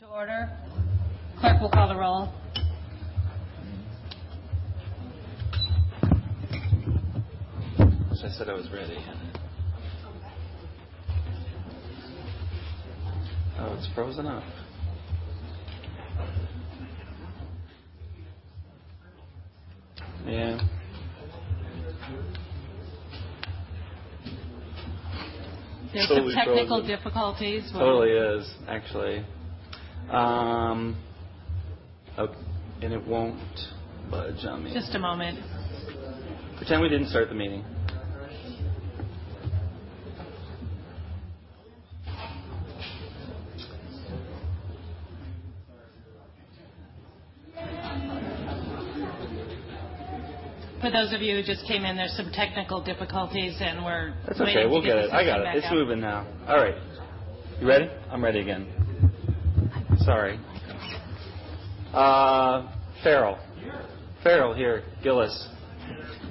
To order. Clerk will call the roll. I said I was ready. Oh, it's frozen up. Yeah. There's Totally some technical frozen. difficulties. Totally is, actually. Um, oh, and it won't budge on me. Just a moment. Pretend we didn't start the meeting. For those of you who just came in, there's some technical difficulties, and we're That's okay. We'll get the it. I got it. It's up. moving now. All right. You ready? I'm ready again. Sorry. Uh, Ferrell. Ferrell here. Gillis.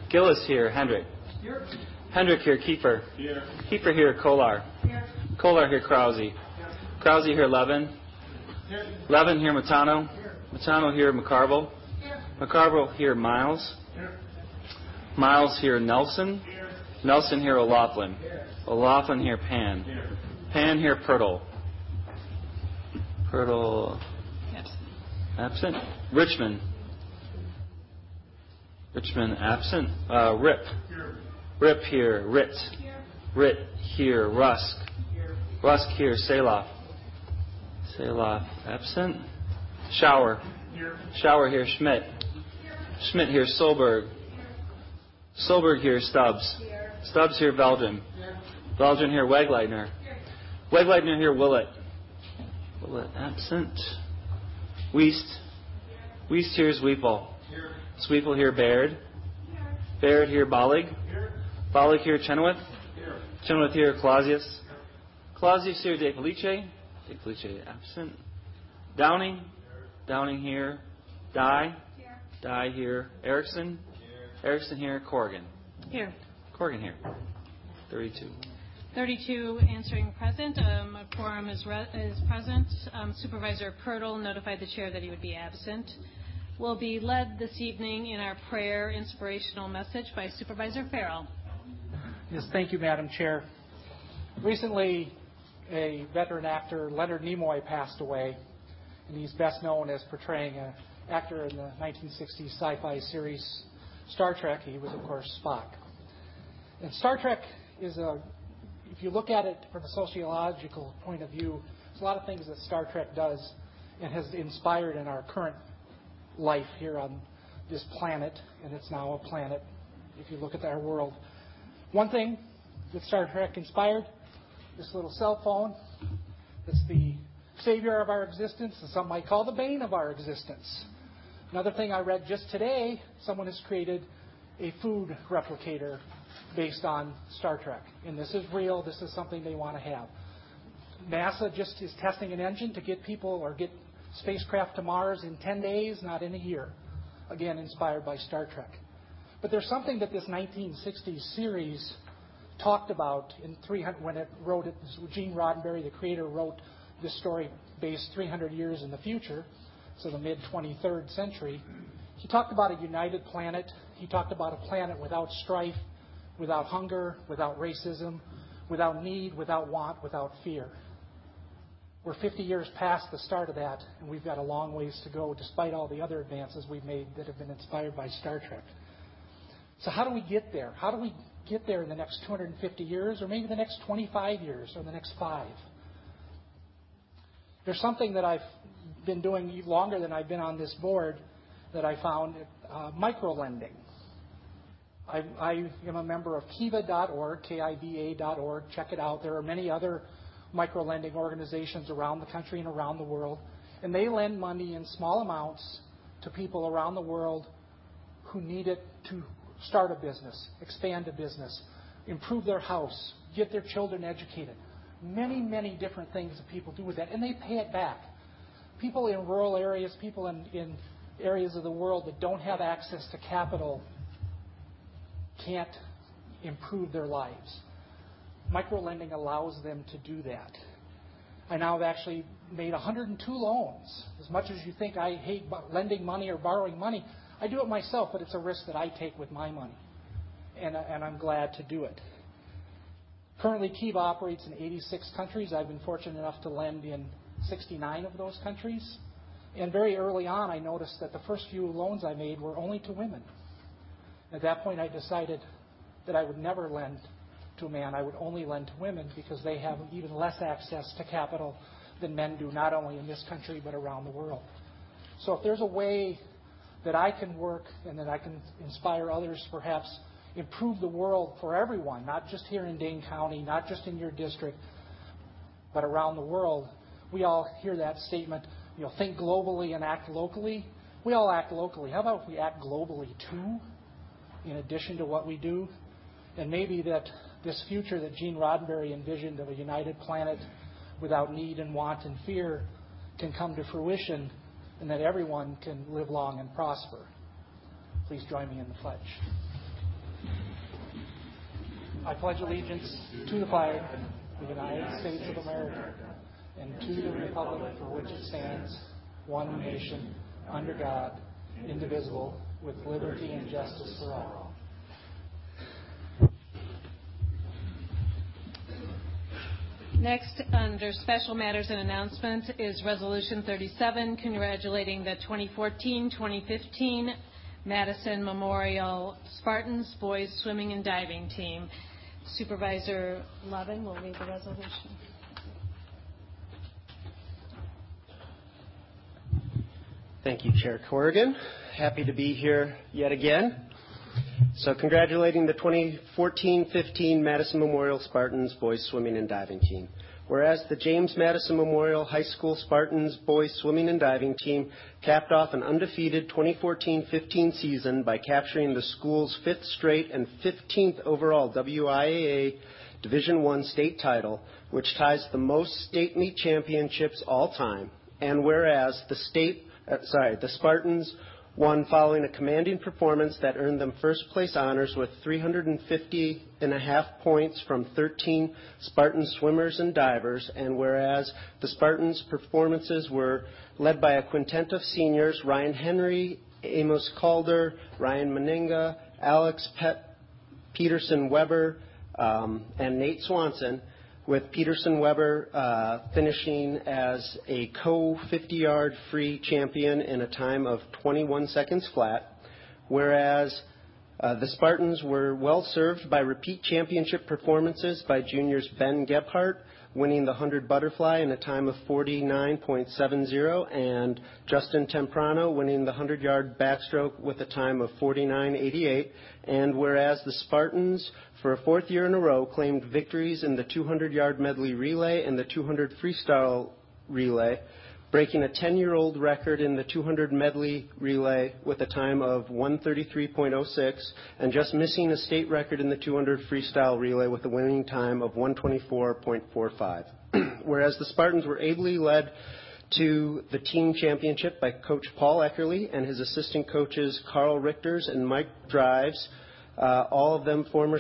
Gillis here. Hendrick. Here. Hendrick here. Kiefer. Kiefer here. Kolar. Kolar here. Krause. Here. Krause here. Levin. Here. Levin here. Matano. Here. Matano here. McCarville. McCarville here. Miles. Here. Miles here. Nelson. Nelson here. O'Laughlin. O'Laughlin here. Pan. Pan here. Pertl. Pertl. Yes. Absent. Richmond. Richmond absent. Uh, Rip. Rip here. Rit. Rit here. Rusk. Rusk here. Selah. Selah absent. Shower. Shower here. Schmidt. Schmidt here. Solberg. Solberg here. Stubbs. Stubbs here. Belgian. Belgian here. Wegleitner. Wegleitner here. Willett. Willett absent. Weist. Weist here is Weeple. Sweeple here, Baird. Baird here, Bollig. Bollig here, Chenoweth. Chenoweth here, Clausius. Clausius here, De Felice. De Felice absent. Downing. Downing here. Dye. Dye here. Erickson. Erickson here, Corrigan. Here. Corrigan here. 32. 32 answering present. Um, A quorum is present. Um, Supervisor Pertl notified the chair that he would be absent. We'll be led this evening in our prayer inspirational message by Supervisor Ferrell. Yes, thank you, Madam Chair. Recently, a veteran actor, Leonard Nimoy, passed away, and he's best known as portraying an actor in the 1960s sci-fi series Star Trek. He was, of course, Spock. And Star Trek is a, if you look at it from a sociological point of view, there's a lot of things that Star Trek does and has inspired in our current life here on this planet, and it's now a planet if you look at our world. One thing that Star Trek inspired, this little cell phone, that's the savior of our existence, and some might call the bane of our existence. Another thing I read just today, someone has created a food replicator based on Star Trek. And this is real, this is something they want to have. NASA just is testing an engine to get people or get spacecraft to Mars in 10 days, not in a year. Again, inspired by Star Trek. But there's something that this 1960s series talked about in 300 when it wrote it. Gene Roddenberry, the creator, wrote this story based 300 years in the future, so the mid 23rd century. He talked about a united planet. He talked about a planet without strife, without hunger, without racism, without need, without want, without fear. We're 50 years past the start of that, and we've got a long ways to go despite all the other advances we've made that have been inspired by Star Trek. So, how do we get there? How do we get there in the next 250 years, or maybe the next 25 years, or the next five? There's something that I've been doing longer than I've been on this board that I found uh, microlending. I, I am a member of kiva.org, K-I-V-A.org. Check it out. There are many other microlending organizations around the country and around the world, and they lend money in small amounts to people around the world who need it to start a business, expand a business, improve their house, get their children educated. Many, many different things that people do with that, and they pay it back. People in rural areas, people in, in areas of the world that don't have access to capital can't improve their lives. Microlending allows them to do that. I now have actually made 102 loans. As much as you think I hate lending money or borrowing money, I do it myself, but it's a risk that I take with my money, and, uh, and I'm glad to do it. Currently, Kiva operates in 86 countries. I've been fortunate enough to lend in 69 of those countries. And very early on, I noticed that the first few loans I made were only to women. At that point, I decided that I would never lend to a man. I would only lend to women because they have even less access to capital than men do, not only in this country but around the world. So if there's a way that I can work and that I can inspire others, perhaps improve the world for everyone, not just here in Dane County, not just in your district, but around the world. We all hear that statement, you know, think globally and act locally. We all act locally. How about if we act globally too, in addition to what we do? And maybe that this future that Gene Roddenberry envisioned of a united planet without need and want and fear can come to fruition and that everyone can live long and prosper. Please join me in the pledge. I pledge allegiance to the flag of the United States of America and to the republic for which it stands, one nation, under God, indivisible, with liberty and justice for all. Next, under special matters and announcements, is Resolution 37, congratulating the 2014-2015 Madison Memorial Spartans boys swimming and diving team. Supervisor Levin will read the resolution. Thank you, Chair Corrigan. Happy to be here yet again. So, congratulating the 2014-15 Madison Memorial Spartans boys swimming and diving team. Whereas the James Madison Memorial High School Spartans boys swimming and diving team capped off an undefeated 2014-15 season by capturing the school's fifth straight and 15th overall WIAA Division I state title, which ties the most state meet championships all time. And whereas the state, uh, sorry, the Spartans won following a commanding performance that earned them first place honors with 350 and a half points from 13 Spartan swimmers and divers, and whereas the Spartans' performances were led by a quintet of seniors, Ryan Henry, Amos Calder, Ryan Meninga, Alex Pet, Peterson Weber, um, and Nate Swanson, with Peterson Weber uh, finishing as a co 50 yard free champion in a time of 21 seconds flat, whereas uh, the Spartans were well served by repeat championship performances by juniors Ben Gebhardt, winning the 100 butterfly in a time of 49.70, and Justin Temprano winning the 100 yard backstroke with a time of 49.88. And whereas the Spartans, for a fourth year in a row, claimed victories in the 200 yard medley relay and the 200 freestyle relay, breaking a 10-year-old record in the 200 medley relay with a time of 133.06 and just missing a state record in the 200 freestyle relay with a winning time of 124.45. Whereas the Spartans were ably led to the team championship by Coach Paul Eckerly and his assistant coaches Carl Richters and Mike Drives, uh, all of them former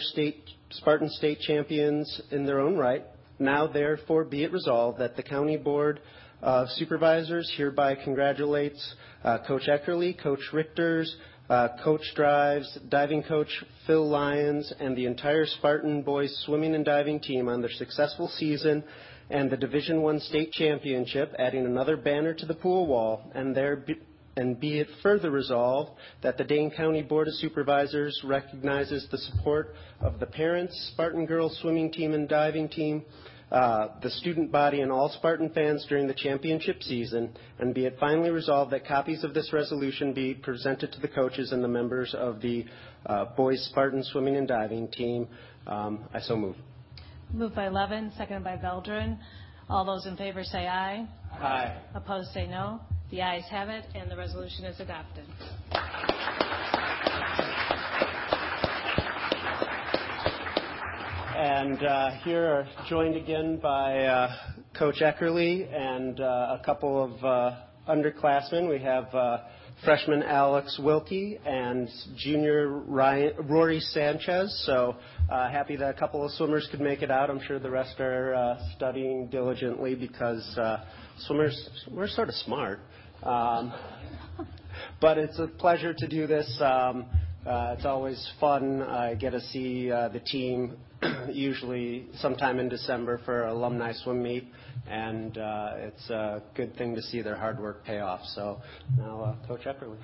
Spartan state champions in their own right. Now, therefore, be it resolved that the county board uh, supervisors hereby congratulates uh, Coach Eckerly, Coach Richters, uh, Coach Drives, diving coach Phil Lyons, and the entire Spartan boys swimming and diving team on their successful season and the Division One state championship, adding another banner to the pool wall, and there be, and be it further resolved that the Dane County Board of Supervisors recognizes the support of the parents, Spartan girls swimming team and diving team, the student body and all Spartan fans during the championship season, and be it finally resolved that copies of this resolution be presented to the coaches and the members of the uh, boys Spartan swimming and diving team. Um, I so move. Moved by Levin, seconded by Veldran. All those in favor say aye. Aye. Opposed say no. The ayes have it, and the resolution is adopted. And uh, here are joined again by uh, Coach Eckerly and uh, a couple of uh, underclassmen. We have uh, freshman Alex Wilkie and junior Rory Sanchez. So uh, happy that a couple of swimmers could make it out. I'm sure the rest are uh, studying diligently because uh, swimmers we're sort of smart. Um, but it's a pleasure to do this. Uh, it's always fun. I get to see uh, the team usually sometime in December for alumni swim meet, and uh, it's a good thing to see their hard work pay off. So now, Coach Epperly.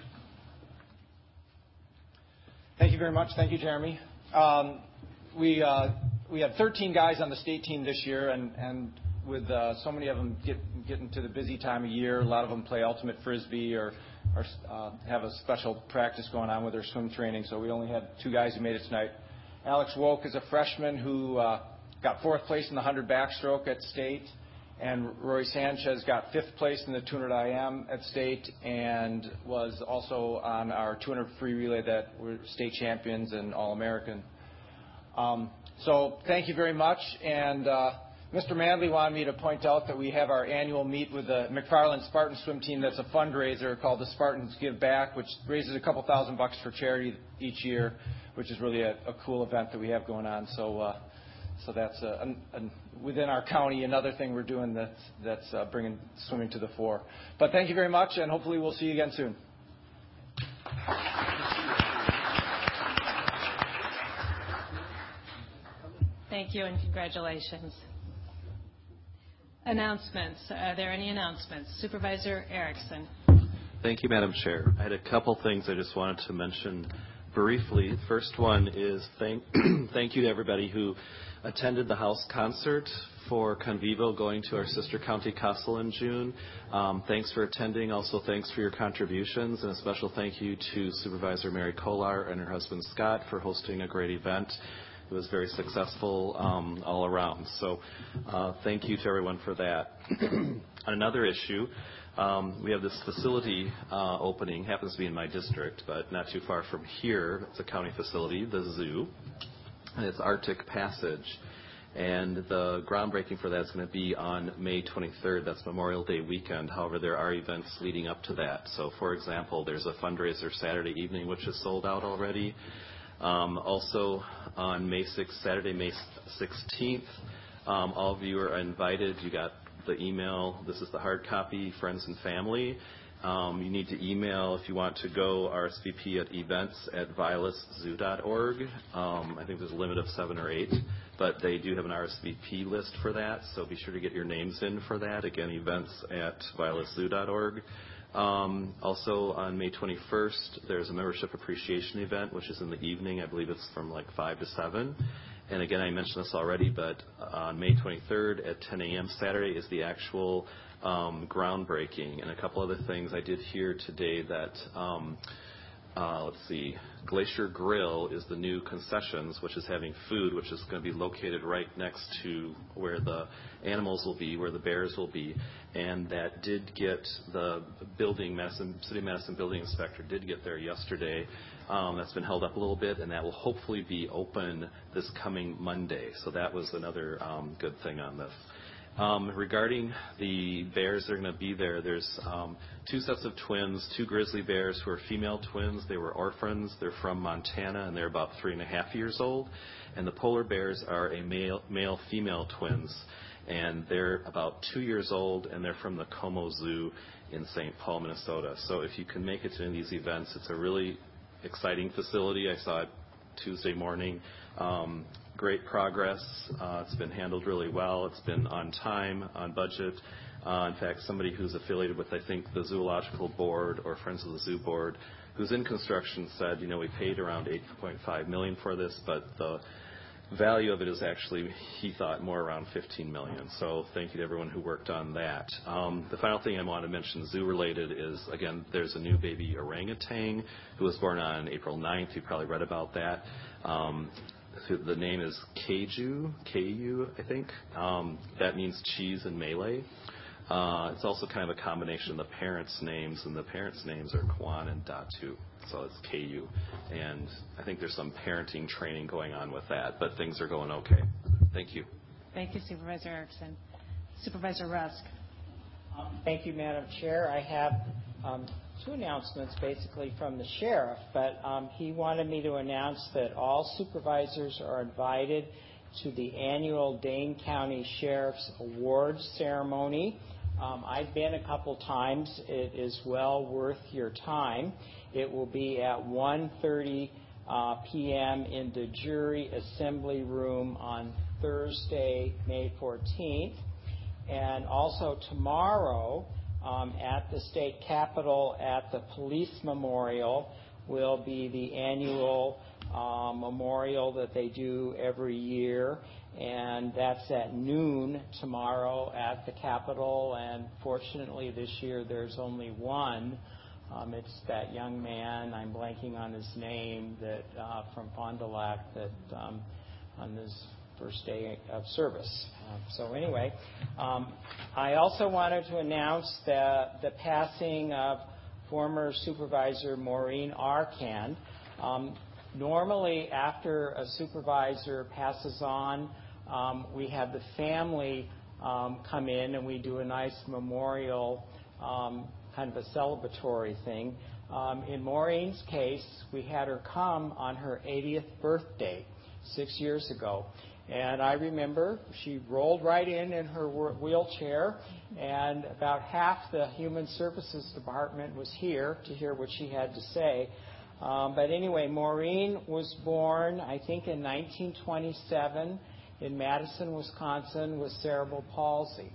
Thank you very much. Thank you, Jeremy. Um, we had 13 guys on the state team this year, and with so many of them getting to the busy time of year, a lot of them play ultimate frisbee or have a special practice going on with their swim training. So we only had two guys who made it tonight. Alex Woke is a freshman who uh, got fourth place in the 100 backstroke at state, and Roy Sanchez got fifth place in the 200 IM at state, and was also on our 200 free relay that were state champions and All American. Um, so thank you very much, and. Mr. Manley wanted me to point out that we have our annual meet with the McFarland Spartan swim team that's a fundraiser called the Spartans Give Back, which raises a couple thousand bucks for charity each year, which is really a, a cool event that we have going on. So, uh, so that's a, uh, a, within our county another thing we're doing that's, that's uh, bringing swimming to the fore. But thank you very much, and hopefully we'll see you again soon. Thank you and congratulations. Announcements. Are there any announcements? Supervisor Erickson. Thank you, Madam Chair. I had a couple things I just wanted to mention briefly. First one is thank, thank you to everybody who attended the house concert for Convivo going to our sister county Castle in June. Um, thanks for attending. Also, thanks for your contributions. And a special thank you to Supervisor Mary Kolar and her husband Scott for hosting a great event. It was very successful um, all around. So uh, thank you to everyone for that. Another issue, um, we have this facility uh, opening, happens to be in my district, but not too far from here. It's a county facility, the zoo, and it's Arctic Passage. And the groundbreaking for that is going to be on May 23rd. That's Memorial Day weekend. However, there are events leading up to that. So, for example, there's a fundraiser Saturday evening, which is sold out already. Um, also, on May 6th, Saturday, May 16th, um, all of you are invited. You got the email. This is the hard copy, friends and family. Um, you need to email if you want to go RSVP at events at vilaszoo.org. Um, I think there's a limit of seven or eight, but they do have an RSVP list for that, so be sure to get your names in for that. Again, events at vilaszoo.org. Um, also on May 21st, there's a membership appreciation event, which is in the evening. I believe it's from like 5 to 7. And again, I mentioned this already, but on May 23rd at 10 a.m. Saturday is the actual um, groundbreaking. And a couple other things I did hear today that um, uh, let's see, Glacier Grill is the new concessions, which is having food, which is going to be located right next to where the animals will be, where the bears will be. And that did get the building, Madison, City Madison building inspector did get there yesterday. Um, that's been held up a little bit, and that will hopefully be open this coming Monday. So that was another um, good thing on this. Um, regarding the bears that are going to be there, there's um, two sets of twins, two grizzly bears who are female twins. They were orphans. They're from Montana, and they're about three and a half years old. And the polar bears are a male, male female twins, and they're about two years old, and they're from the Como Zoo in St. Paul, Minnesota. So if you can make it to any of these events, it's a really exciting facility. I saw it Tuesday morning. Um, great progress. Uh, it's been handled really well. It's been on time, on budget. Uh, in fact, somebody who's affiliated with, I think, the Zoological Board or Friends of the Zoo Board, who's in construction, said, you know, we paid around 8.5 million for this, but the value of it is actually, he thought, more around 15 million. So thank you to everyone who worked on that. Um, the final thing I want to mention, zoo-related, is again, there's a new baby orangutan who was born on April 9th. You probably read about that. The name is Keiju, Ku, I think. Um, that means cheese in Malay. Uh, it's also kind of a combination of the parents' names, and the parents' names are Kwan and Datu. So it's KU. And I think there's some parenting training going on with that, but things are going okay. Thank you. Thank you, Supervisor Erickson. Supervisor Rusk. Um, thank you, Madam Chair. I have um, two announcements basically from the sheriff, but um, he wanted me to announce that all supervisors are invited to the annual Dane County Sheriff's Awards ceremony. Um, I've been a couple times. It is well worth your time. It will be at 1:30 uh, p.m. in the Jury Assembly Room on Thursday, May 14th. And also tomorrow at the state capitol at the police memorial will be the annual uh, memorial that they do every year. And that's at noon tomorrow at the Capitol. And fortunately, this year there's only one. Um, it's that young man, I'm blanking on his name, that uh, from Fond du Lac that um, on his first day of service. Uh, so anyway, um, I also wanted to announce the, the passing of former supervisor Maureen Arcand. Um, normally, after a supervisor passes on, um, we have the family um, come in and we do a nice memorial, um, kind of a celebratory thing. Um, in Maureen's case, we had her come on her 80th birthday six years ago. And I remember she rolled right in in her wheelchair, and about half the Human Services Department was here to hear what she had to say. Um, but anyway, Maureen was born, I think, in 1927 in Madison, Wisconsin, with cerebral palsy.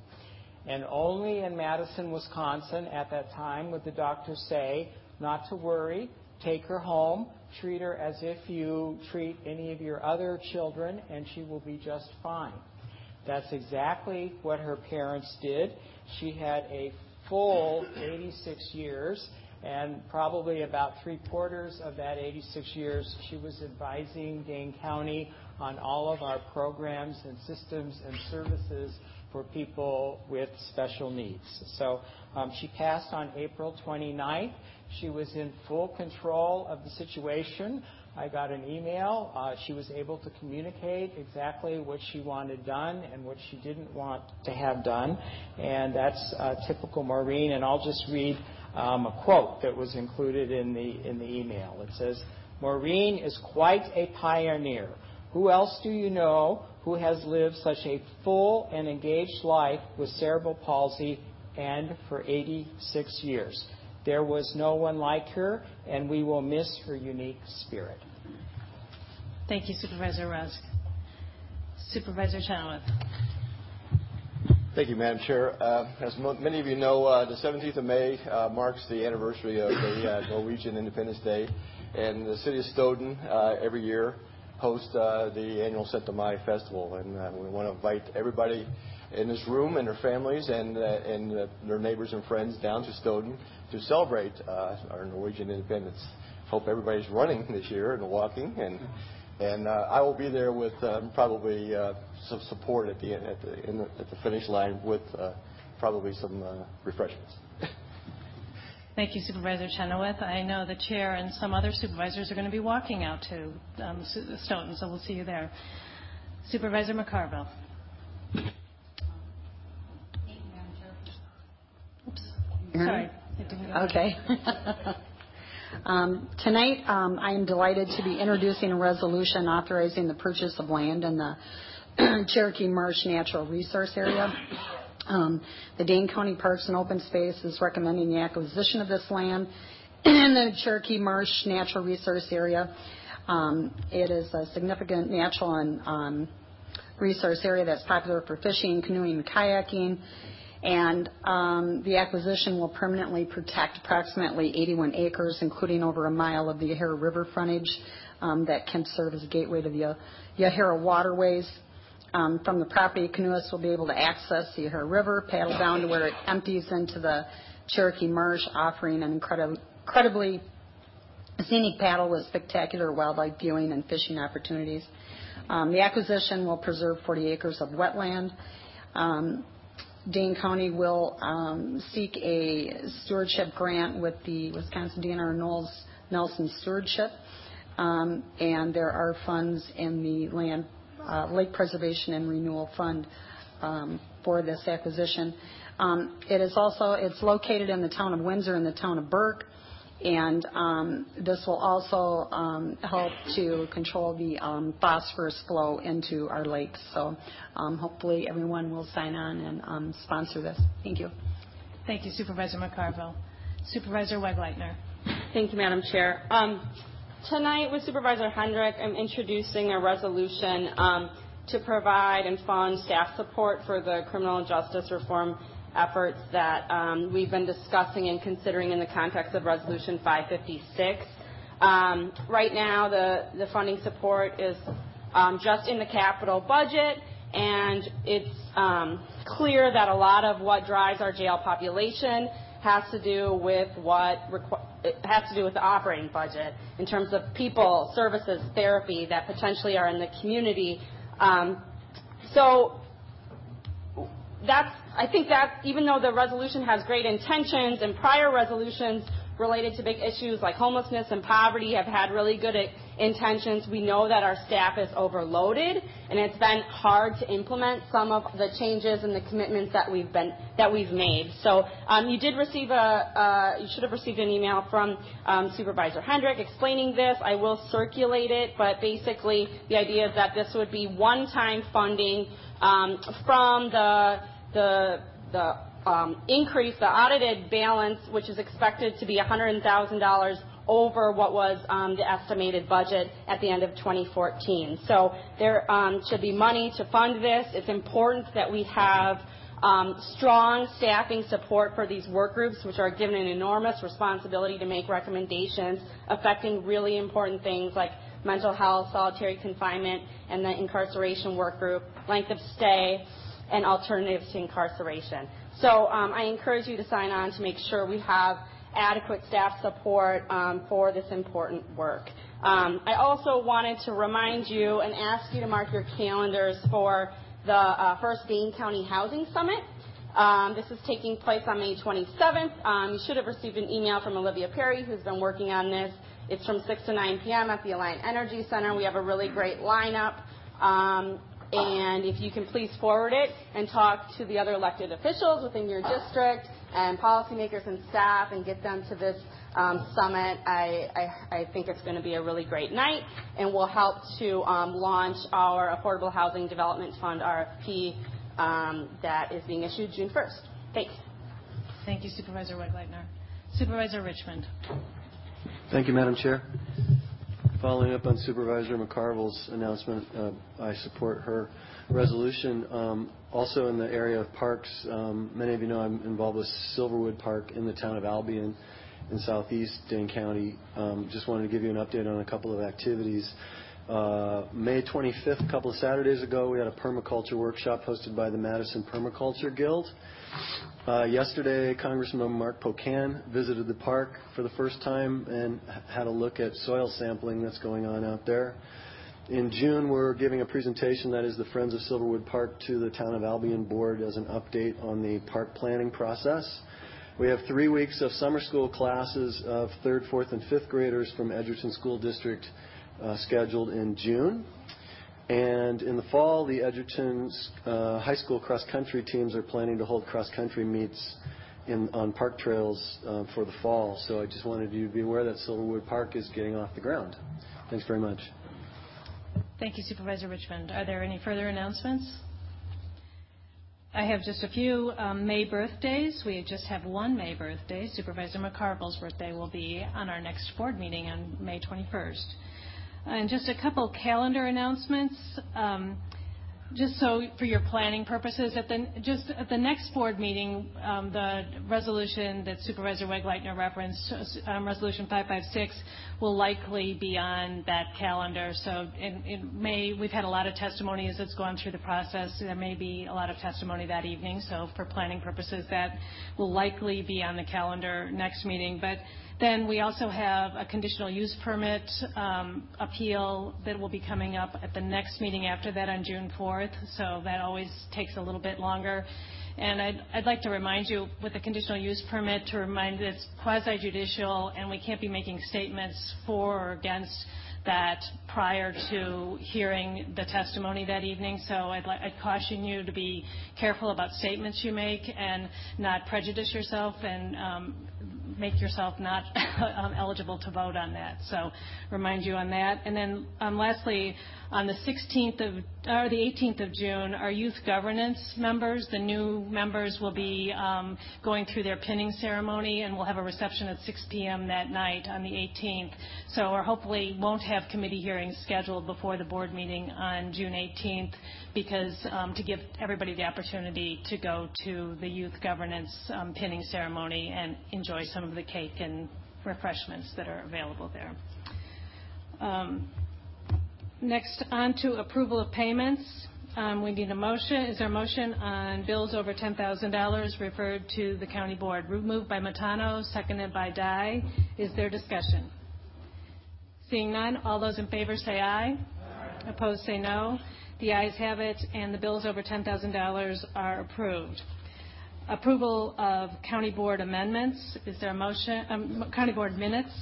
And only in Madison, Wisconsin, at that time, would the doctor say, not to worry, take her home, treat her as if you treat any of your other children, and she will be just fine. That's exactly what her parents did. She had a full 86 years, and probably about three quarters of that 86 years, she was advising Dane County on all of our programs and systems and services for people with special needs. So um, she passed on April 29th. She was in full control of the situation. I got an email. Uh, she was able to communicate exactly what she wanted done and what she didn't want to have done. And that's uh, typical Maureen. And I'll just read um, a quote that was included in the, in the email. It says, Maureen is quite a pioneer. Who else do you know who has lived such a full and engaged life with cerebral palsy and for 86 years? There was no one like her, and we will miss her unique spirit. Thank you, Supervisor Rusk. Supervisor Chenoweth. Thank you, Madam Chair. Uh, as many of you know, uh, the 17th of May uh, marks the anniversary of the Norwegian Independence Day, and the city of Stoughton every year hosts the annual Syttende Mai Festival. And we want to invite everybody in this room and their families and, uh, and uh, their neighbors and friends down to Stoughton to celebrate uh, our Norwegian independence. Hope everybody's running this year and walking, and and uh, I will be there with um, probably uh, some support at the at the, the at the finish line with uh, probably some uh, refreshments. Thank you, Supervisor Chenoweth. I know the chair and some other supervisors are going to be walking out to um, Stoughton, so we'll see you there. Supervisor McCarville. Oops. Sorry. Okay. Um, tonight, um, I am delighted to be introducing a resolution authorizing the purchase of land in the Cherokee Marsh Natural Resource Area. Um, the Dane County Parks and Open Space is recommending the acquisition of this land in the Cherokee Marsh Natural Resource Area. It is a significant natural and resource area that's popular for fishing, canoeing, and kayaking and um, the acquisition will permanently protect approximately 81 acres, including over a mile of the Yahara River frontage um, that can serve as a gateway to the Yahara waterways. Um, from the property, canoeists will be able to access the Yahara River, paddle down to where it empties into the Cherokee Marsh, offering an incredibly scenic paddle with spectacular wildlife viewing and fishing opportunities. The acquisition will preserve 40 acres of wetland. Dane County will um, seek a stewardship grant with the Wisconsin DNR Nelson Stewardship. Um, and there are funds in the Land Uh, Lake Preservation and Renewal Fund um, for this acquisition. Um, it is also located in the town of Windsor and the town of Burke, and um, this will also help to control the phosphorus flow into our lakes. So hopefully, everyone will sign on and sponsor this. Thank you. Thank you, Supervisor McCarville. Supervisor Wegleitner. Thank you, Madam Chair. Tonight, with Supervisor Hendrick, I'm introducing a resolution um, to provide and fund staff support for the criminal justice reform efforts that um, we've been discussing and considering in the context of Resolution 556. Um, right now, the funding support is just in the capital budget, and it's clear that a lot of what drives our jail population has to do with what has to do with the operating budget in terms of people, services, therapy that potentially are in the community. Um, so that's I think that even though the resolution has great intentions and prior resolutions related to big issues like homelessness and poverty have had really good intentions, we know that our staff is overloaded, and it's been hard to implement some of the changes and the commitments that we've been that we've made. So um, you did receive a, you should have received an email from um, Supervisor Hendrick explaining this. I will circulate it, but basically, the idea is that this would be one-time funding um, from the the the Um, increase, the audited balance, which is expected to be $100,000 over what was um, the estimated budget at the end of 2014. So there um, should be money to fund this. It's important that we have strong staffing support for these work groups, which are given an enormous responsibility to make recommendations affecting really important things like mental health, solitary confinement, and the incarceration work group, length of stay, and alternatives to incarceration. So um, I encourage you to sign on to make sure we have adequate staff support um, for this important work. Um, I also wanted to remind you and ask you to mark your calendars for the uh, first Dane County Housing Summit. This is taking place on May 27th. You should have received an email from Olivia Perry, who's been working on this. It's from 6:00 P.M. to 9:00 P.M. at the Alliant Energy Center. We have a really great lineup. And if you can please forward it and talk to the other elected officials within your district and policymakers and staff and get them to this um, summit, I think it's going to be a really great night and will help to um, launch our Affordable Housing Development Fund RFP um, that is being issued June 1st. Thanks. Thank you, Supervisor Wegleitner. Supervisor Richmond. Thank you, Madam Chair. Following up on Supervisor McCarville's announcement, uh, I support her resolution. Um, also, in the area of parks, um, many of you know I'm involved with Silverwood Park in the town of Albion in southeast Dane County. Um, just wanted to give you an update on a couple of activities. Uh, May 25th, a couple of Saturdays ago, we had a permaculture workshop hosted by the Madison Permaculture Guild. Uh, yesterday, Congressman Mark Pocan visited the park for the first time and had a look at soil sampling that's going on out there. In June, we're giving a presentation that is the Friends of Silverwood Park to the town of Albion board as an update on the park planning process. We have three weeks of summer school classes of third, fourth, and fifth graders from Edgerton School District Uh, scheduled in June. And in the fall, the Edgerton uh, High School cross-country teams are planning to hold cross-country meets on park trails uh, for the fall. So I just wanted you to be aware that Silverwood Park is getting off the ground. Thanks very much. Thank you, Supervisor Richmond. Are there any further announcements? I have just a few um, May birthdays. We just have one May birthday. Supervisor McCarville's birthday will be on our next board meeting on May 21st. Uh, and just a couple calendar announcements. Um, just so for your planning purposes, just at the next board meeting, um, the resolution that Supervisor Wegleitner referenced, um, Resolution 556, will likely be on that calendar. So it may we've had a lot of testimony as it's gone through the process. There may be a lot of testimony that evening. So for planning purposes, that will likely be on the calendar next meeting. Then we also have a conditional use permit appeal that will be coming up at the next meeting after that on June 4th. So that always takes a little bit longer. And I'd like to remind you, with the conditional use permit, to remind it's quasi-judicial, and we can't be making statements for or against that prior to hearing the testimony that evening. So I'd, I'd caution you to be careful about statements you make and not prejudice yourself and um, make yourself not um, eligible to vote on that. So remind you on that. And then um, lastly, on the 16th of or the 18th of June, our youth governance members, the new members, will be um, going through their pinning ceremony, and we'll have a reception at 6 p.m. that night on the 18th. So we hopefully won't have committee hearings scheduled before the board meeting on June 18th, because um, to give everybody the opportunity to go to the youth governance um, pinning ceremony and enjoy some the cake and refreshments that are available there. Um, Next, on to approval of payments. Um, we need a motion. Is there a motion on bills over $10,000 referred to the county board? Moved by Matano, seconded by Dye. Is there discussion? Seeing none, all those in favor say aye. Opposed say no. The ayes have it, and the bills over $10,000 are approved. Approval of county board amendments. Is there a motion? Um, county board minutes.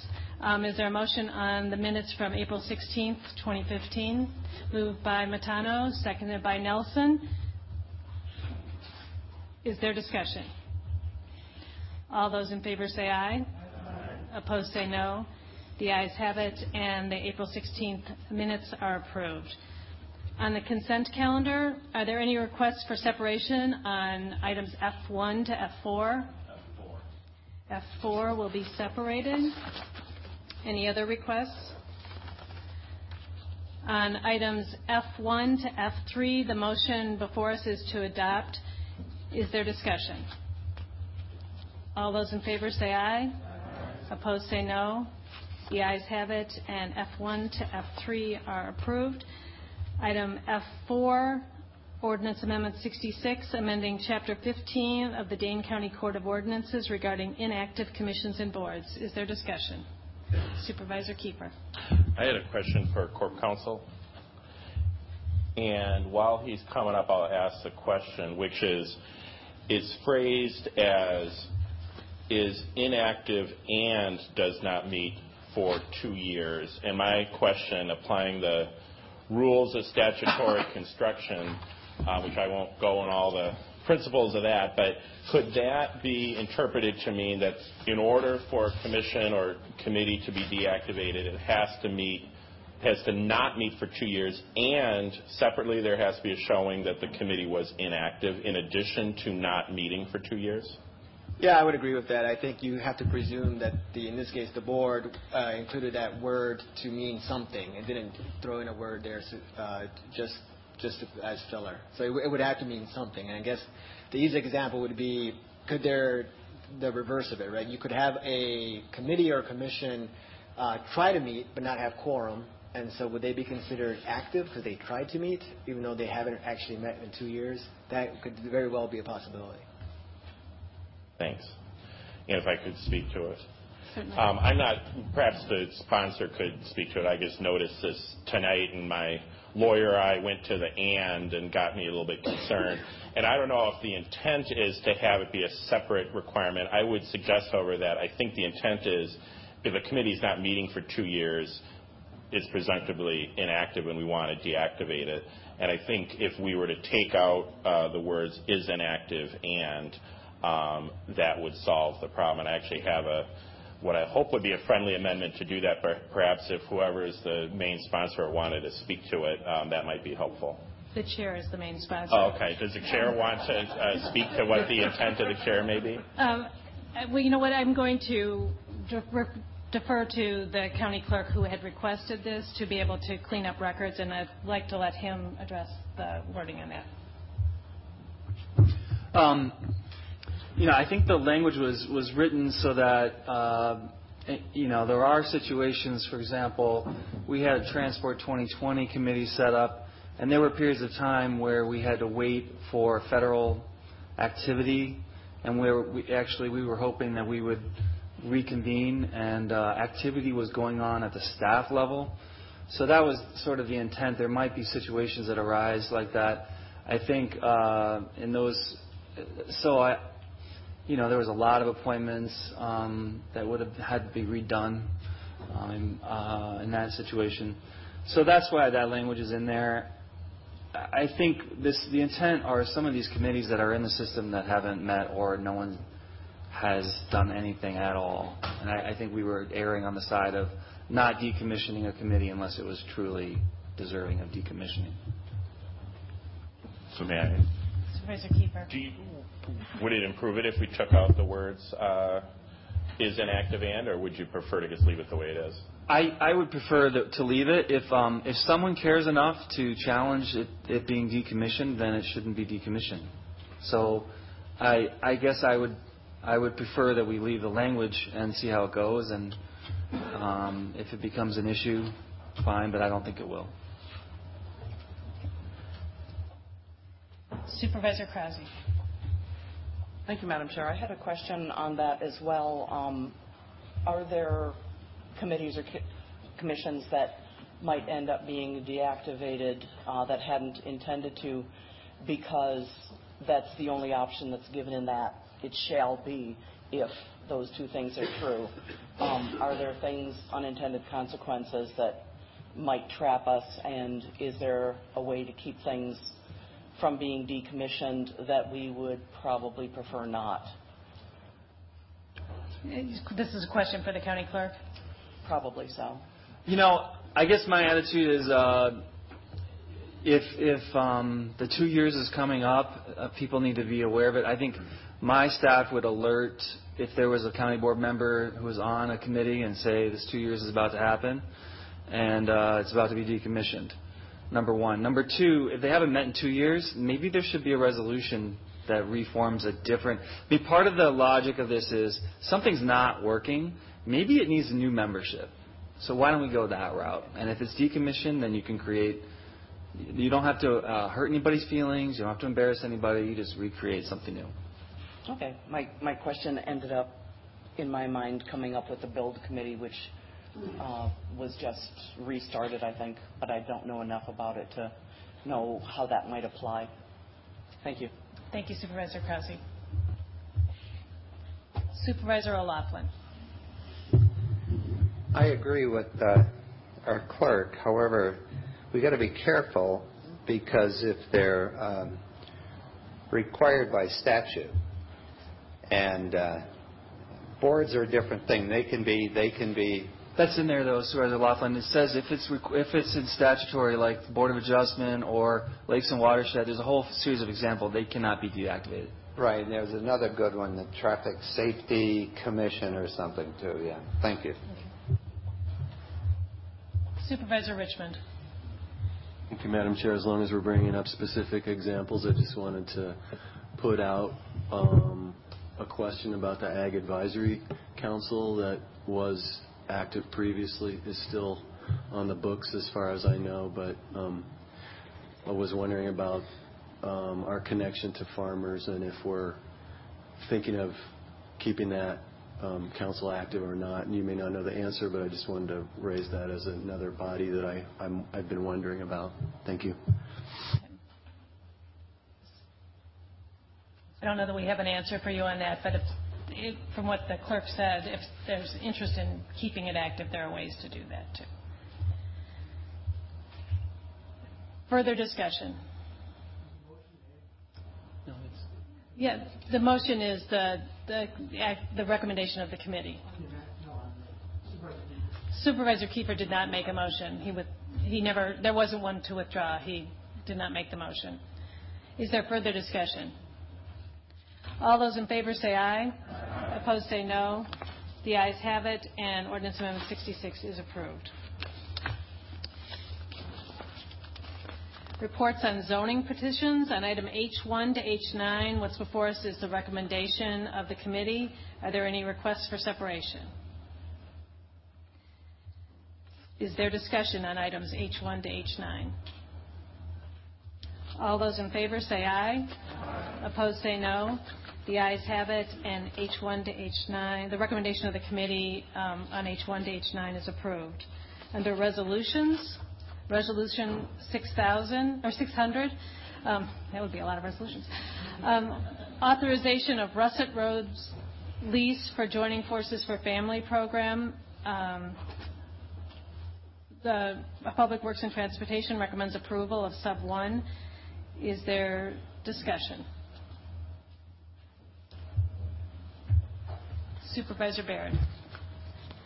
Um, is there a motion on the minutes from April 16th, 2015? Moved by Matano, seconded by Nelson. Is there discussion? All those in favor say aye. Opposed say no. The ayes have it, and the April 16th minutes are approved. On the consent calendar, are there any requests for separation on items F1 to F4? F4. F4 will be separated. Any other requests? On items F1 to F3, the motion before us is to adopt. Is there discussion? All those in favor say aye. Opposed say no. The ayes have it, and F1 to F3 are approved. Item F4, Ordinance Amendment 66, amending Chapter 15 of the Dane County Court of Ordinances regarding inactive commissions and boards. Is there discussion? Supervisor Kiefer. I had a question for Corp Counsel. And while he's coming up, I'll ask the question, which is, is phrased as is inactive and does not meet for two years. And my question, applying the rules of statutory construction, uh, which I won't go on all the principles of that, but could that be interpreted to mean that in order for a commission or committee to be deactivated, it has to meet has to not meet for two years, and separately there has to be a showing that the committee was inactive in addition to not meeting for two years? Yeah, I would agree with that. I think you have to presume that the, in this case, the board uh, included that word to mean something and didn't throw in a word there uh, just just as filler. So it, it would have to mean something. And I guess the easy example would be, could there the reverse of it, right? You could have a committee or commission uh, try to meet but not have quorum, and so would they be considered active because they tried to meet even though they haven't actually met in two years? That could very well be a possibility. Thanks. And if I could speak to it. Um, I'm not. Perhaps the sponsor could speak to it. I just noticed this tonight and my lawyer I went to the and and got me a little bit concerned. And I don't know if the intent is to have it be a separate requirement. I would suggest, however, that I think the intent is if a committee is not meeting for two years, it's presumptively inactive and we want to deactivate it. And I think if we were to take out uh, the words is inactive and, um, that would solve the problem. And I actually have a what I hope would be a friendly amendment to do that. But perhaps if whoever is the main sponsor wanted to speak to it, um, that might be helpful. The chair is the main sponsor. Oh, okay. Does the chair want to uh, speak to what the intent of the chair may be? Um, uh, well, you know what? I'm going to defer to the county clerk who had requested this to be able to clean up records, and I'd like to let him address the wording on that. You know, I think the language was, was written so that, uh, you know, there are situations, for example, we had a Transport 2020 committee set up, and there were periods of time where we had to wait for federal activity, and where we actually we were hoping that we would reconvene, and uh, activity was going on at the staff level. So that was sort of the intent. There might be situations that arise like that. I think uh, in those, so I, you know, there was a lot of appointments um, that would have had to be redone. um, uh, in that situation. So that's why that language is in there. I think this, the intent are some of these committees that are in the system that haven't met or no one has done anything at all. And I, I think we were erring on the side of not decommissioning a committee unless it was truly deserving of decommissioning. So may I? Supervisor Kiefer. Do you, would it improve it if we took out the words uh, is an active and, or would you prefer to just leave it the way it is? I, I would prefer the, to leave it. If um, if someone cares enough to challenge it, it being decommissioned, then it shouldn't be decommissioned. So, I I guess I would I would prefer that we leave the language and see how it goes, and um, if it becomes an issue, fine, but I don't think it will. Supervisor Krause. Thank you, Madam Chair. I had a question on that as well. Um, are there committees or commissions that might end up being deactivated uh, that hadn't intended to because that's the only option that's given in that it shall be if those two things are true. Um, are there things, unintended consequences that might trap us, and is there a way to keep things from being decommissioned that we would probably prefer not? This is a question for the county clerk. Probably so. You know, I guess my attitude is uh, if if um, the two years is coming up, uh, people need to be aware of it. I think my staff would alert if there was a county board member who was on a committee and say this two years is about to happen and uh, it's about to be decommissioned. Number one. Number two, if they haven't met in two years, maybe there should be a resolution that reforms a different. I mean, part of the logic of this is something's not working maybe it needs a new membership. So why don't we go that route? And if it's decommissioned, then you can create. You don't have to uh, hurt anybody's feelings. You don't have to embarrass anybody. You just recreate something new. Okay. My my question ended up in my mind coming up with the build committee, which uh, was just restarted, I think, but I don't know enough about it to know how that might apply. Thank you. Thank you, Supervisor Krause. Supervisor O'Loughlin. I agree with uh, our clerk. However, we got to be careful because if they're um, required by statute, and uh, boards are a different thing. They can be. They can be. That's in there though, Supervisor Laughlin. It says if it's if it's in statutory like Board of Adjustment or Lakes and Watershed, there's a whole series of examples. They cannot be deactivated. Right. And there's another good one, the Traffic Safety Commission or something too. Yeah. Thank you. Supervisor Richmond. Thank you, Madam Chair. As long as we're bringing up specific examples, I just wanted to put out um, a question about the Ag Advisory Council that was active previously, is still on the books as far as I know, but um, I was wondering about um, our connection to farmers and if we're thinking of keeping that um, council active or not. And you may not know the answer, but I just wanted to raise that as another body that I've been wondering about. Thank you. I don't know that we have an answer for you on that, but from what the clerk said, if there's interest in keeping it active, there are ways to do that too. Further discussion? Yeah, the motion is the the, the recommendation of the committee. Supervisor Kiefer did not make a motion. He would, he never, there wasn't one to withdraw. He did not make the motion. Is there further discussion? All those in favor say aye. Aye. Opposed say no. The ayes have it, and ordinance amendment 66 is approved. Reports on zoning petitions. On item H1 to H9, what's before us is the recommendation of the committee. Are there any requests for separation? Is there discussion on items H1 to H9? All those in favor say aye. Opposed say no. The ayes have it, and H1 to H9, the recommendation of the committee um, on H1 to H9 is approved. Under resolutions, Resolution 6,000 or 600. Um, that would be a lot of resolutions. Um, authorization of Russet Roads lease for Joining Forces for Family program. Um, the Public Works and Transportation recommends approval of sub one. Is there discussion? Supervisor Bayrd.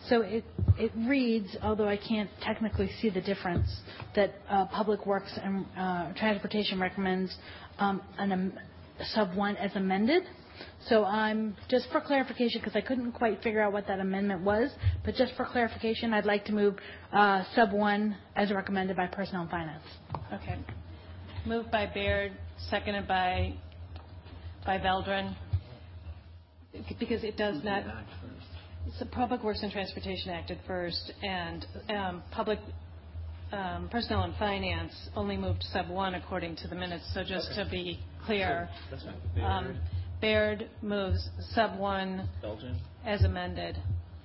So it, it reads, although I can't technically see the difference, that uh, Public Works and uh, Transportation recommends um, an, um, sub one as amended. So I'm just for clarification because I couldn't quite figure out what that amendment was. But just for clarification, I'd like to move uh, sub one as recommended by Personnel and Finance. Okay. Moved by Bayrd, seconded by by Veldran. Because it does not. It's the Public Works and Transportation acted first, and um, Public um, Personnel and Finance only moved sub one according to the minutes. So just to be clear, um, Bayrd moves sub one Belgian. as amended.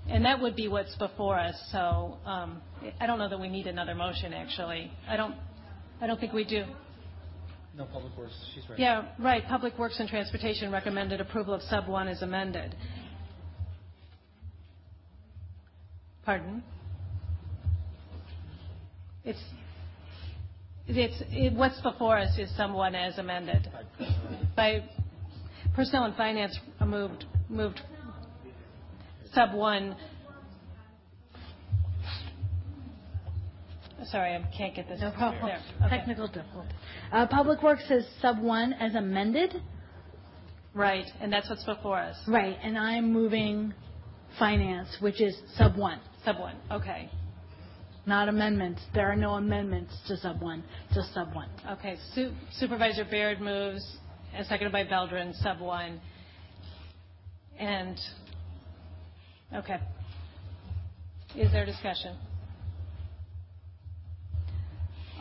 And that would be what's before us. So um, I don't know that we need another motion, actually. I don't, I don't think we do. No, Public Works, she's right. Yeah, right. Public Works and Transportation recommended approval of sub one as amended. Pardon? It's, it's, it, what's before us is sub one as amended. By Personnel and Finance moved, moved sub one. Sorry, I can't get this. No problem. There. Okay. Technical difficulty. Uh, Public Works says sub one as amended. Right, and that's what's before us. Right, and I'm moving finance, which is sub one. Sub one, okay. Not amendments. There are no amendments to sub one, just sub one. Okay, Su- Supervisor Bayrd moves, and seconded by Veldran, sub one. And, okay. Is there discussion?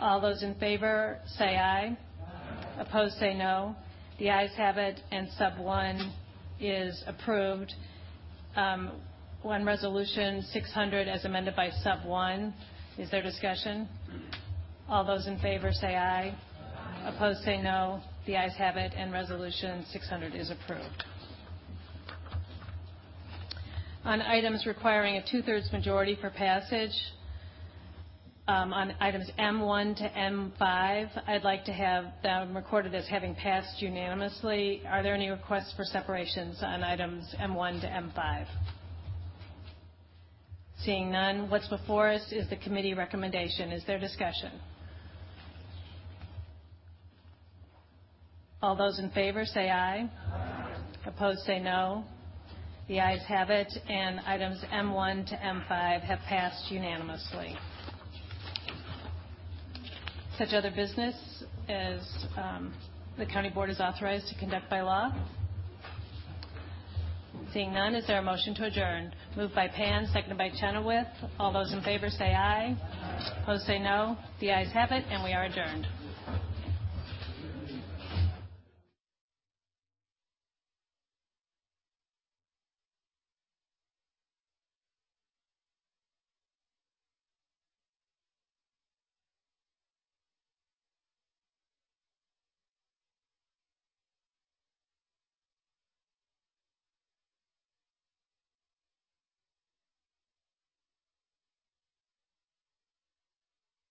All those in favor, say aye. Opposed, say no. The ayes have it, and sub one is approved. Um, On resolution 600 as amended by sub one, is there discussion? All those in favor, say aye. Opposed, say no. The ayes have it, and resolution 600 is approved. On items requiring a two-thirds majority for passage, Um, on items M1 to M5, I'd like to have them recorded as having passed unanimously. Are there any requests for separations on items M1 to M5? Seeing none, what's before us is the committee recommendation. Is there discussion? All those in favor, say aye. Opposed, say no. The ayes have it, and items M1 to M5 have passed unanimously. Such other business as um, the county board is authorized to conduct by law? Seeing none, is there a motion to adjourn? Moved by Pan, seconded by Chenoweth. All those in favor say aye. Opposed say no. The ayes have it, and we are adjourned.